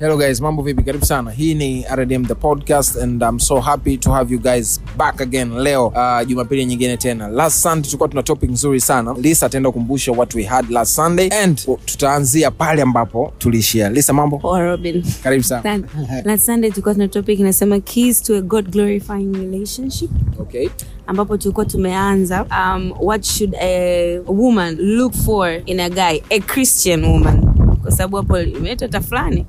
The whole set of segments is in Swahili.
Hello guys, mambo vipi? Karibu sana. Hii ni RDM the podcast and I'm so happy to have you guys back again leo uh, Jumapili nyingine tena. Last Sunday tulikuwa tuna topic nzuri sana. Lisa ataenda kukumbusha what we had last Sunday and tutaanzia pale ambapo tuliishia. Lisa, mambo? Poa, Robin. Karibu sana. Last Sunday tulikuwa tuna topic inasema keys to a God glorifying relationship Okay. ambapo tulikuwa tumeanza um, what should a woman look for in a guy a Christian woman kwa sababu hapo imeleta hata fulani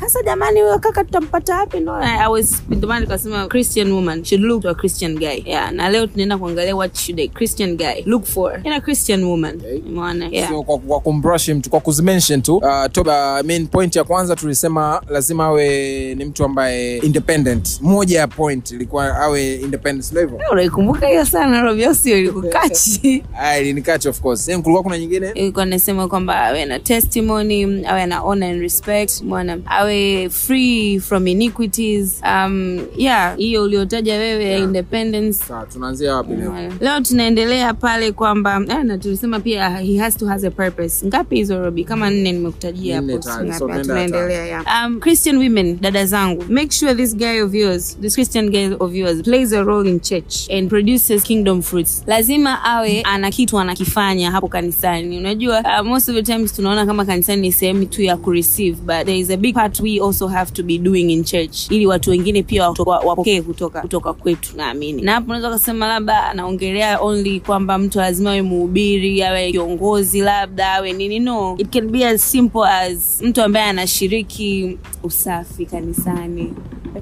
sasa jamani huyo kaka tutampata wapi No, I was ndio maana nikasema Christian woman should look to a Christian guy yeah na leo tunaenda kuangalia what should a Christian guy look for in a Christian woman Okay. yeah So, kwa, kwa kumbrush mtu kwa kuzimention tu uh, to, uh, main point ya kwanza tulisema lazima awe ni mtu ambaye independent. Moja ya point ilikuwa awe independent, level. hivyo? unaikumbuka hiyo sana Robio sio ilikukachi Ah, ilinikachi of course. Then kulikuwa kuna nyingine ilikuwa nasema kwamba awe na testimony awe na honor and respect mwana awe free from iniquities. Um, yeah hiyo uliotaja wewe yeah. independence. Sawa, tunaanzia wapi leo? Leo tunaendelea pale kwamba eh, na tulisema pia he has to has a purpose. Ngapi hizo robi? Kama nne nimekutajia hapo so tunaendelea yeah. um, christian women dada zangu make sure this guy of yours this christian guy of yours plays a role in church and produces kingdom fruits. Lazima awe ana kitu anakifanya hapo kanisani. Unajua uh, most of the times tunaona kama kanisani ni sehemu tu ya kureceive but there is a big part we also have to be doing in church ili watu wengine pia wapokee kutoka kutoka kwetu naamini. Na hapo unaweza kusema labda anaongelea only kwamba mtu lazima awe mhubiri awe kiongozi labda awe nini. No it can be as simple as mtu ambaye anashiriki usafi kanisani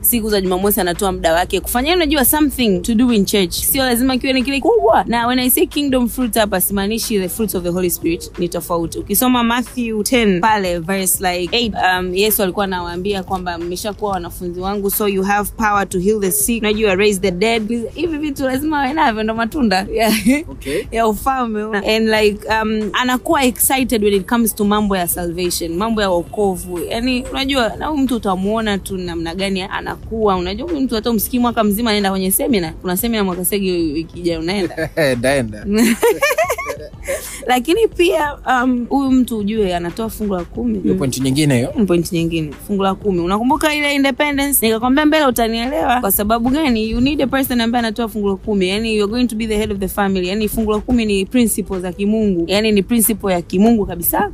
siku za jumamosi anatoa muda wake kufanya unajua something to do in church. Sio lazima kiwe ni kile kubwa na when i say kingdom fruit hapa simaanishi the fruit of the holy spirit ni tofauti. Ukisoma matthew 10 pale verse like 8 um, yesu alikuwa anawaambia kwamba mmeshakuwa wanafunzi wangu so you have power to heal the sick. Unajua raise the dead. Hivi vitu lazima awe navyo ndo matunda. Yeah. Okay. ya ufalme. And like um, anakuwa excited when it comes to mambo ya salvation mambo ya wokovu. Yani unajua na mtu utamuona tu namna gani anakuwa. Unajua huyu mtu hata umsikii mwaka mzima anaenda kwenye semina kuna semina mwakasegi wiki ijayo unaenda. Daenda. lakini pia um, huyu mtu ujue anatoa fungu la kumi. Mm. pointi nyingine hiyo. pointi nyingine fungu la kumi. Unakumbuka ile independence? Nikakwambia mbele utanielewa. Kwa sababu gani? You need a person ambaye anatoa fungu la kumi. Yani you're going to be the head of the family. Yani fungu la kumi ni principle za kimungu. Yani ni principle ya kimungu kabisa.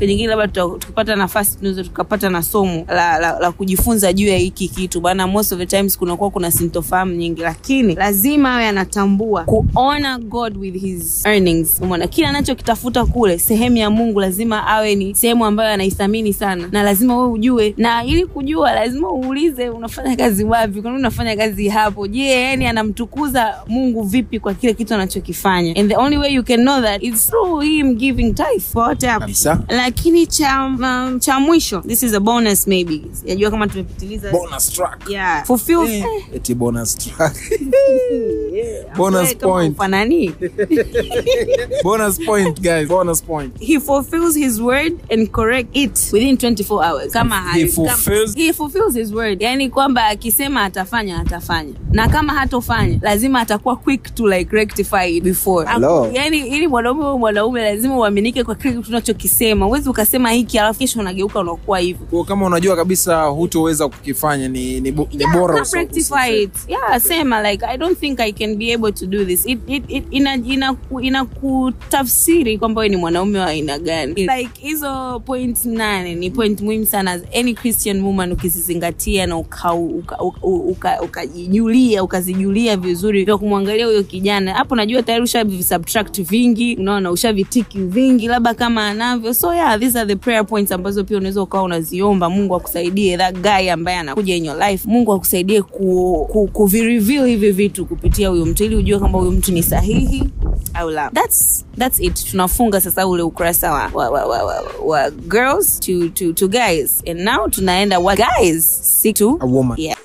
Nyingine labda tukipata nafasi tunaweza tukapata na somo la, la, la kujifunza juu ya hiki kitu. Bana most of the times kunakuwa kuna sintofahamu nyingi. Lakini lazima awe anatambua kuona god with his earnings. Umeona kile anachokitafuta kule sehemu ya mungu lazima awe ni sehemu ambayo anaithamini sana. Na lazima wewe ujue na ili kujua lazima uulize unafanya kazi wapi? Kwani unafanya kazi hapo? Je yani anamtukuza mungu vipi kwa kile kitu anachokifanya? And the only way you can know that is through him giving tithe. Kwa Kabisa. lakini cha um, cha mwisho this is a bonus maybe. Sijajua kama tumepitiliza. Bonus track. yeah. Fulfill Eh, eh, eti bonus track. bonus wewe kama point. bonus point guys. Bonus point. he fulfills his word and correct it within 24 hours kama He fulfills- kama, he fulfills his word yani kwamba akisema atafanya atafanya na kama hatofanya lazima atakuwa quick to like rectify it before Hello. yani ili mwanaume au mwanaume lazima uaminike kwa kile tunachokisema. Uwezi ukasema hiki alafu kesho unageuka unakuwa hivyo Kwa kama unajua kabisa hutoweza kukifanya ni, ni, bo- ni Yeah, bora so, rectify it yeah sema like i don't think i can be able to do this it, it, it, ina, ina, ina kutafsiri kwamba wewe ni mwanaume wa aina gani? Like hizo point nane ni point muhimu sana. As any christian woman ukizizingatia na ukajijulia uka, uka, uka, ukazijulia vizuri vya kumwangalia huyo kijana hapo najua tayari ushavisubtract vingi unaona ushavitiki vingi labda kama anavyo. So yeah these are the prayer points ambazo pia unaweza ukawa unaziomba. Mungu akusaidie that guy ambaye anakuja in your life mungu akusaidie ku, ku, kuvireveal hivi vitu kupitia huyo mtu ili ujue kwamba huyo mtu ni sahihi au la. That's, that's it tunafunga sasa ule ukurasa wa, wa, wa, wa, wa, wa girls to, to, to guys and now tunaenda wa guys see to A woman. yeah.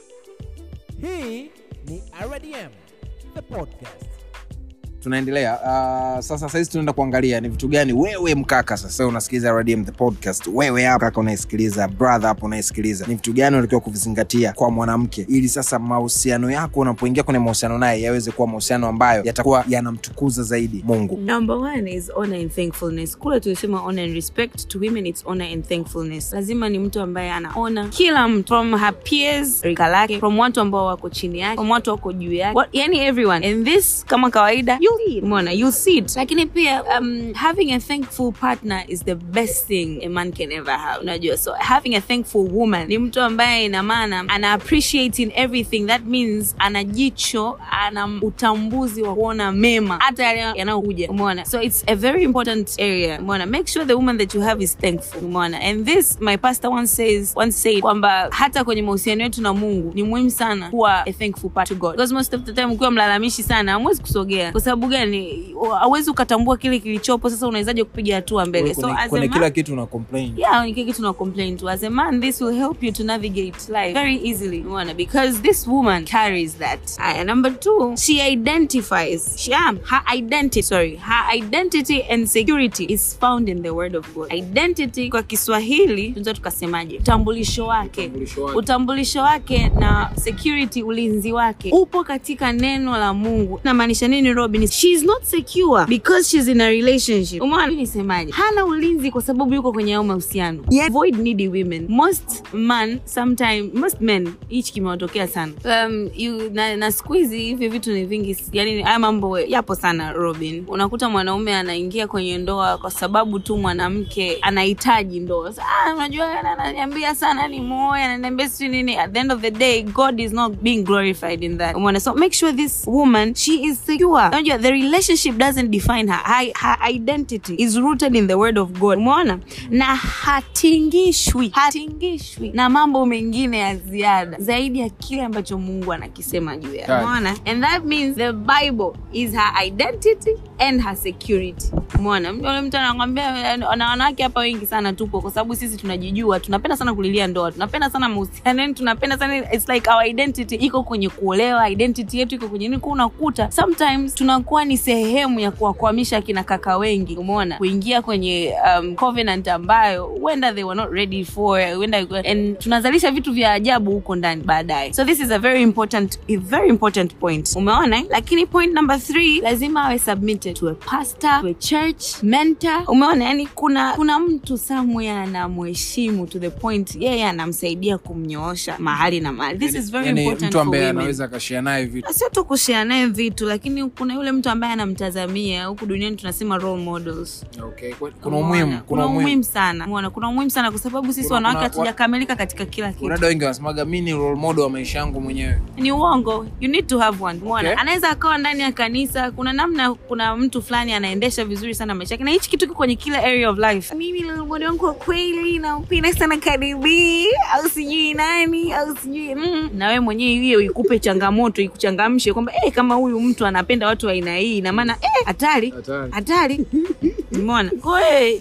Tunaendelea. Uh, sasa sahizi tunaenda kuangalia ni vitu gani wewe mkaka sasa unasikiliza RDM the podcast wewe hapa kaka brother hapo unaisikiliza ni vitu gani unatakiwa kuvizingatia kwa mwanamke ili sasa mahusiano yako unapoingia kwenye mahusiano naye yaweze kuwa mahusiano ambayo yatakuwa yanamtukuza zaidi mungu? Number one is honor and thankfulness. Kule tulisema honor and respect to women it's honor and thankfulness. Lazima ni mtu ambaye anaona kila mtu from her peers rika lake from watu ambao wako chini yake from watu wako juu yake. Yani everyone. And this kama kawaida you'll you'll see it. Lakini pia um, having a thankful partner is the best thing a man can ever have. Unajua so having a thankful woman ni mtu ambaye ina maana ana appreciate in everything. That means ana jicho ana utambuzi wa kuona mema. Hata yale yanayokuja. Umeona so it's a very important area. Umeona make sure the woman that you have is thankful. Umeona and this my pastor once says once said kwamba hata kwenye mahusiano yetu na mungu ni muhimu sana kuwa a thankful part to god. Because most of the time ukiwa mlalamishi sana hamwezi kusogea. Kwa sababu gani? Hauwezi ukatambua kile kilichopo sasa unawezaje kupiga hatua mbele. So kwenye, as a kwenye man- kila kitu una complain. Yeah kile kitu na complain to as a man this will help you to navigate life very easily unaona because this woman carries that. Aya, number two she identifies she, um, her identity sorry her identity and security is found in the word of god. Identity kwa kiswahili tunaweza tukasemaje? Utambulisho wake. Utambulisho wake. utambulisho wake na security ulinzi wake. Upo katika neno la mungu. Namaanisha nini robin she is not secure because she's in a relationship. Umeona nisemaje? Hana ulinzi kwa sababu yuko kwenye hayo mahusiano. Yeah. avoid needy women. Most man sometime most men hichi kimewatokea sana. Um, you, na, na siku hizi hivi vitu ni vingi yani haya mambo yapo sana robin. Unakuta mwanaume anaingia kwenye ndoa kwa sababu tu mwanamke anahitaji ndoa. Ah, unajua ananiambia sana ni muoe, ananiambia si nini. At the end of the day god is not being glorified in that. Umeona? So make sure this woman she is secure. Unajua the relationship doesn't define her. Her, her identity is rooted in the word of god. Umeona? Na hatingishwi. Hatingishwi na mambo mengine ya ziada. Zaidi ya kile ambacho mungu anakisema juu yake. Umeona? And that means the bible is her identity and her security. Umeona? Yule mtu anakwambia na wanawake hapa wengi sana tupo kwa sababu sisi tunajijua tunapenda sana kulilia ndoa tunapenda sana mahusiano yani tunapenda sana it's like our identity iko kwenye kuolewa identity yetu iko kwenye nini unakuta sometimes tunakuwa ni sehemu ya kuwakwamisha kina kaka wengi umeona? Kuingia kwenye um, covenant ambayo huenda they were not ready for huenda and tunazalisha vitu vya ajabu huko ndani baadaye. So this is a very important a very important point. Umeona eh? lakini point number three lazima awe submitted to a pastor to a church mentor. Umeona yani kuna kuna mtu somewhere anamheshimu to the point yeye anamsaidia kumnyoosha mahali na mahali. This is very important mtu ambaye anaweza akashia naye vitu. Sio tu kushare naye vitu lakini kuna yule mtu ambaye anamtazamia huku duniani tunasema role models okay. kuna umuhimu kuna umuhimu sana Umeona? kuna umuhimu sana kwa sababu sisi Kuna- wanawake hatujakamilika katika kila kitu dada wengi wanasemaga mimi ni role model wa maisha yangu mwenyewe ni uongo you need to have one Umeona? Okay. anaweza akawa ndani ya kanisa kuna namna kuna mtu fulani anaendesha vizuri sana maisha yake na hichi kitu kiko kwenye kila area of life mimi mwoni wangu wa kweli nampenda sana kadibi au sijui nani au sijui mm. na wewe mwenyewe hiyo ikupe changamoto ikuchangamshe kwamba eh, kama huyu mtu anapenda watu wa aina hii ina maana eh, hatari. Hatari. umeona?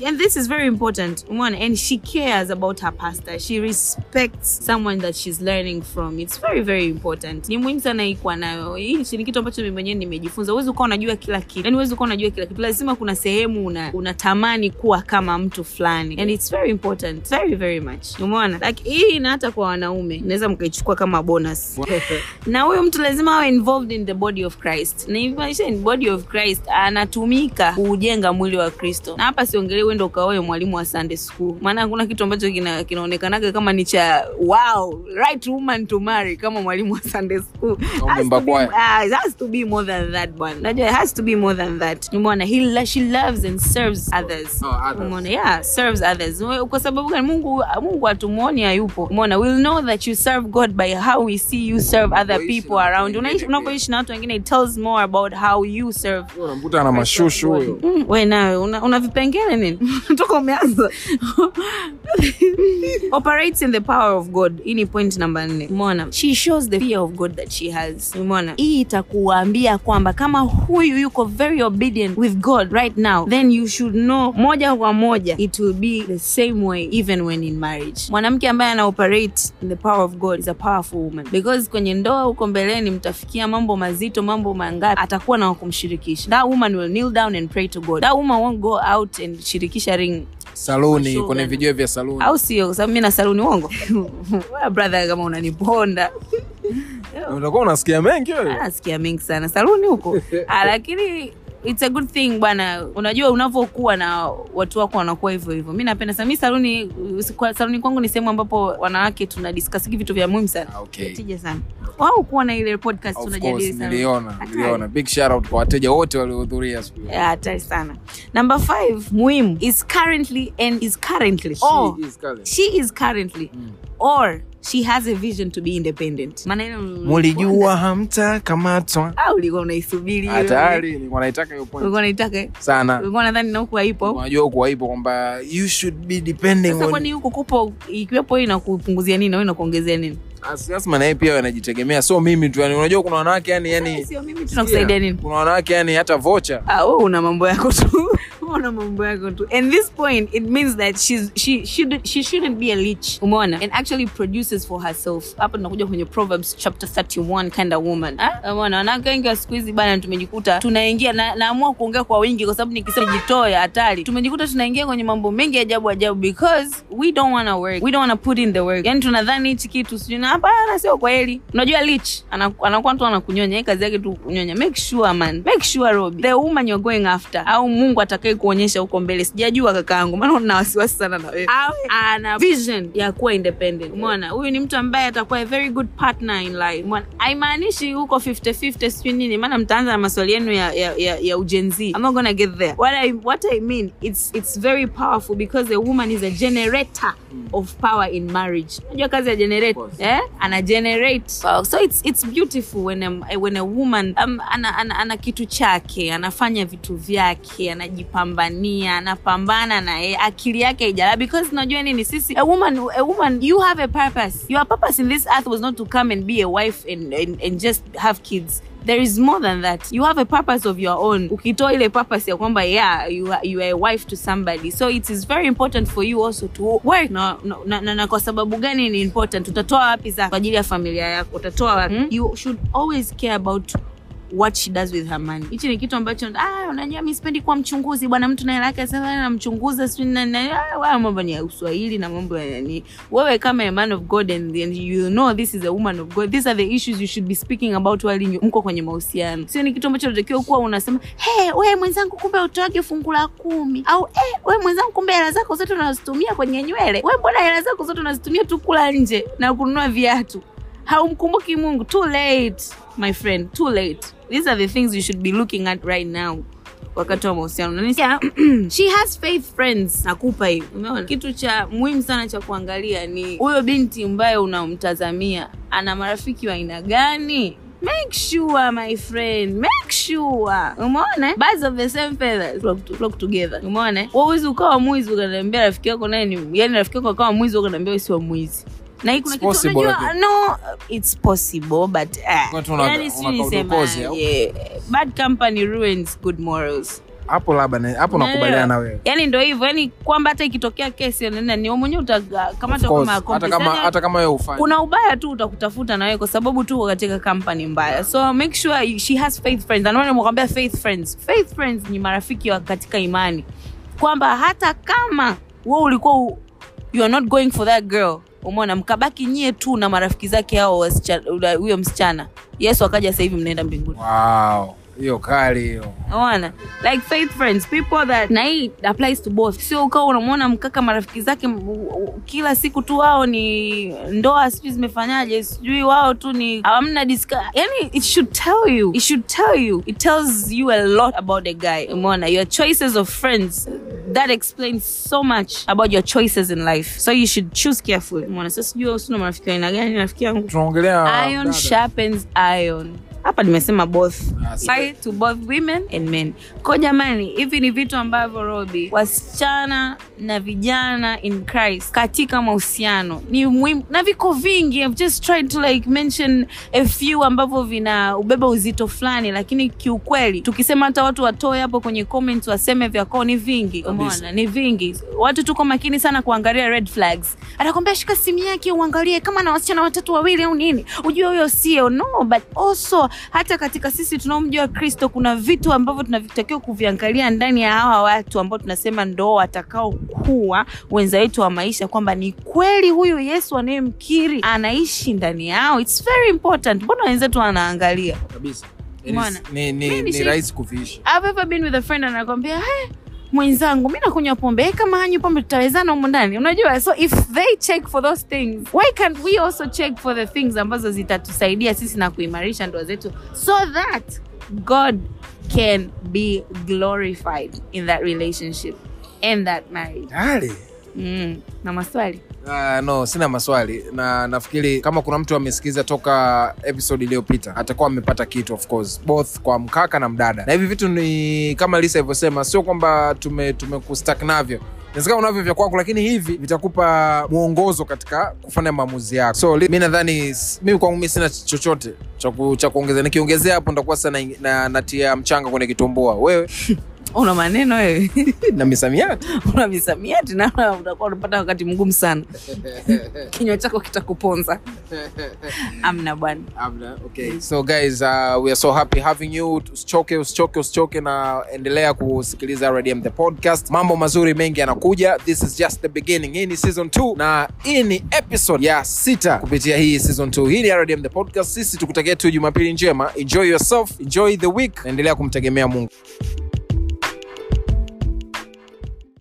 And this is very important. Umeona? And she cares about her pastor. She respects someone that she's learning from. It's very very important. Ni muhimu sana hii kuwa nayo. Hii ni kitu ambacho mimi mwenyewe nimejifunza. Huwezi ukawa unajua kila kitu. Yani huwezi ukawa unajua kila kitu. Lazima kuna sehemu una, unatamani kuwa kama mtu fulani. And it's very important. Very very much. Umeona? Like hii na hata kwa wanaume naweza mkaichukua kama bonus. Na huyo mtu lazima awe involved in the body of christ. Na hivyo in body of christ anatumika kuujenga mwili wa kristo. Na hapa siongelee uendo ukaoe mwalimu wa sunday school. Maana hakuna kitu ambacho kina- kinaonekanaga kama ni cha wow right woman to marry kama mwalimu wa sunday school. Au Has to be- kwaya. ah, has to be more than that bwana. Najua it has to be more than that. Umeona he she loves and serves others. Oh, others. umeona yeah serves others. Kwa sababu gani? Mungu mungu hatumuoni hayupo. Umeona we'll know that you serve god by how we see you serve other people around unavyoishi na watu wengine it tells more about how you serve unamkuta ana mashushu huyo. Mm, nawe una, una vipengele nini? Toka umeanza. Operates in the power of god. Hii ni point namba nne. Umeona? She shows the fear of god that she has. Umeona? Hii itakuambia kwamba kama huyu yuko very obedient with god right now then you should know moja kwa moja it will be the same way even when in marriage. Mwanamke ambaye ana operate in the power of god is a powerful woman. Because kwenye ndoa huko mbeleni mtafikia mambo mazito mambo mangapi atakuwa na wa kumshirikisha. That woman will kneel down and pray to god. That woman won't go out and shirikisha ring. Saluni kwenye vijue vya saluni. Au sio? Kwa sababu mi na saluni uongo brother kama unaniponda. Utakuwa unasikia mengi wewe. Nasikia mengi sana. Saluni huko. Ah, lakini it's a good thing bwana. Unajua unavyokuwa na watu wako wanakuwa hivyo hivyo. Mi napenda sana. Mi saluni saluni kwangu ni sehemu ambapo wanawake tunadiskasiki vitu vya muhimu sana. Ah, okay. tija sana. Wao kuwa na ile podcast tunajadili sana. niliona niliona. Big shout out kwa wateja wote waliohudhuria siku hiyo. Hatari sana. Number five muhimu. Is currently and is currently. She oh, is currently, she is currently. Or she has a vision to be independent. Mulijua hamtakamatwa. Au ulikuwa unaisubiri hiyo? hatari nilikuwa naitaka hiyo point. Ulikuwa unaitaka eh? sana. Ulikuwa nadhani na huku haipo. Unajua huku haipo kwamba you should be depending sasa on kwani huku kupo ikiwepo hii inakupunguzia nini au inakuongezea nini? Asma naye pia wanajitegemea so mimi tu yani unajua kuna wanawake yani yani sio mimi tunakusaidia nini? Kuna wanawake yani hata vocha. Ah, wewe una mambo yako tu Una mambo yako tu. And this point it means that she's, she, should, she shouldn't be a leech. Umeona? And actually produces for herself. Hapa tunakuja kwenye proverbs chapter 31 kind of woman. Ah, umeona? Wanawake wengi wa siku hizi bana tumejikuta tunaingia na, kuongea kwa wingi kwa sababu nikisema jitoe hatari. Tumejikuta tunaingia kwenye mambo mengi ajabu ajabu because we don't wanna work. We don't wanna put in the work. Yani tunadhani hichi kitu hapana sio kweli. Unajua leech anakuwa tu anakunyonya kazi yake tu kunyonya. Make sure man. Make sure Robi. The woman you're going after. Au Mungu atakaye kuonyesha huko mbele. Sijajua kakaangu maana na wasiwasi sana na wewe. Ana vision ya kuwa independent. Umeona? Huyu ni mtu ambaye atakuwa a very good partner in life. Umeona? Haimaanishi huko 50 50 sijui nini. Maana mtaanza na maswali yenu ya ya, ya, ya ujenzi I'm not gonna get there. What I what I mean it's it's very powerful because a woman is a generator of power in marriage. Unajua kazi ya generate eh? Ana generate. So it's it's beautiful when a, when a woman um, ana, ana, ana kitu chake anafanya vitu vyake anajipambania anapambana na yeye akili yake haijala. Because unajua nini? Sisi a woman a woman you have a purpose. Your purpose in this earth was not to come and be a wife and, and, and just have kids. There is more than that. You have a purpose of your own. Ukitoa ile purpose ya kwamba yeah you are, you are a wife to somebody. So it is very important for you also to work. Na, na, na, na, na kwa sababu gani ni important? Utatoa wapi za kwa ajili ya familia yako? Utatoa wapi? Hmm? you should always care about what she does with her money. Hichi ni kitu ambacho ah, unajua mimi sipendi kuwa mchunguzi. Bwana mtu na hela yake sasa namchunguza sijui na- na- ah, mambo ni ya uswahili na mambo ya nini. wewe kama a man of god and, and you know this is a woman of god. These are the issues you should be speaking about while mko kwenye mahusiano. Sio ni kitu ambacho unatakiwa kuwa unasema hey, wewe mwenzangu kumbe utoage fungu la kumi. Au hey, wewe mwenzangu kumbe hela zako zote unazitumia kwenye nywele. Wewe mbona hela zako zote unazitumia tu kula nje na kununua viatu? Haumkumbuki mungu? Too late my friend too late these are the things you should be looking at right now wakati wa mahusiano. She has faith friends. Nakupa hivi. Umeona? Kitu cha muhimu sana cha kuangalia ni huyo binti ambaye unamtazamia ana marafiki wa aina gani? Make sure my friend make sure. Umeona? Birds of the same feathers flock, to, flock together. Umeona? Wawezi ukawa mwizi ukaniambia rafiki yako naye ni yani rafiki yako akawa mwizi ukaniambia wewe mwizi na hii kuna It's kitu unajua no it's possible but uh, yani sijui nisema, yeah, bad company ruins good morals. Hapo labda hapo nakubaliana na wewe. Yani ndo hivyo yani kwamba hata ikitokea kesi nini ni mwenyewe utakamata kama hata kama hata kama wewe ufanye kuna ubaya tu utakutafuta na wewe kwa sababu tu katika kampani mbaya. So make sure she has faith friends. Nimekwambia faith friends. Faith friends ni marafiki wa katika imani. Kwamba hata kama wewe ulikuwa you are not going for that girl umeona mkabaki nyie tu na marafiki zake hao huyo msichana. Yesu akaja sasa hivi mnaenda mbinguni. Wow hiyo kali hiyo. Unaona? like faith friends people that na hii applies to both. Sio ukawa unamwona mkaka marafiki zake kila siku tu wao ni ndoa sijui zimefanyaje sijui wao tu ni hamna discuss yani it should tell you it should tell you it tells you a lot about a guy. Umeona? Your choices of friends that explains so much about your choices in life. So you should choose carefully. Umeona? Sasa sijui usina marafiki wa aina gani rafiki yangu? Tunaongelea iron sharpens iron hapa nimesema both. Ah, to both women and men. Ko jamani hivi ni vitu ambavyo robi wasichana na vijana in christ katika mahusiano ni muhimu na viko vingi. I've just tried to like mention a few ambavyo vina ubeba uzito fulani lakini kiukweli tukisema hata watu watoe hapo kwenye comments waseme vyakoo ni vingi. Umeona? Ni vingi. Watu tuko makini sana kuangalia red flags. Atakwambia shika simu yake uangalie kama na wasichana watatu wawili au nini. Ujue huyo sio. No but also hata katika sisi tunaomjua kristo kuna vitu ambavyo tunavitakiwa kuviangalia ndani ya hawa watu ambao tunasema ndo watakaokuwa wenza wetu wa maisha kwamba ni kweli huyu yesu anayemkiri anaishi ndani yao. Its very important. Mbona wenzetu wanaangalia? Kabisa. Ni rahisi kuviishi. I've ever been with a friend anakwambia hey, mwenzangu mi nakunywa pombe. Eh, kama hanywi pombe tutawezana humu ndani. Unajua so if they check for those things why can't we also check for the things ambazo zitatusaidia sisi na kuimarisha ndoa zetu so that god can be glorified in that relationship and that marriage? Tayari mm. na maswali? Uh, no sina maswali. Na nafikiri kama kuna mtu amesikiza toka episode iliyopita atakuwa amepata kitu of course. Both kwa mkaka na mdada. Na hivi vitu ni kama lisa ilivyosema sio kwamba tume tumekustak navyo. Inawezekana unavyo vya kwako lakini hivi vitakupa mwongozo katika kufanya maamuzi yako. So mi nadhani mimi kwangu mi sina chochote cha ku- kuongezea. Nikiongezea hapo nitakuwa sana na, natia mchanga kwenye kitumbua. Wewe una maneno wewe. Na misamiati. Una misamiati na utakuwa unapata wakati mgumu sana. Kinywa chako kitakuponza. Amna bwana. Amna, okay. so guys uh, we are so happy having you. Usichoke usichoke usichoke na endelea kusikiliza rdm the podcast. Mambo mazuri mengi yanakuja. This is just the beginning. Hii ni season 2 na hii ni episode ya sita kupitia hii season 2 hii ni rdm the podcast. Sisi tukutakia tu jumapili njema. Enjoy yourself enjoy the week. Naendelea kumtegemea mungu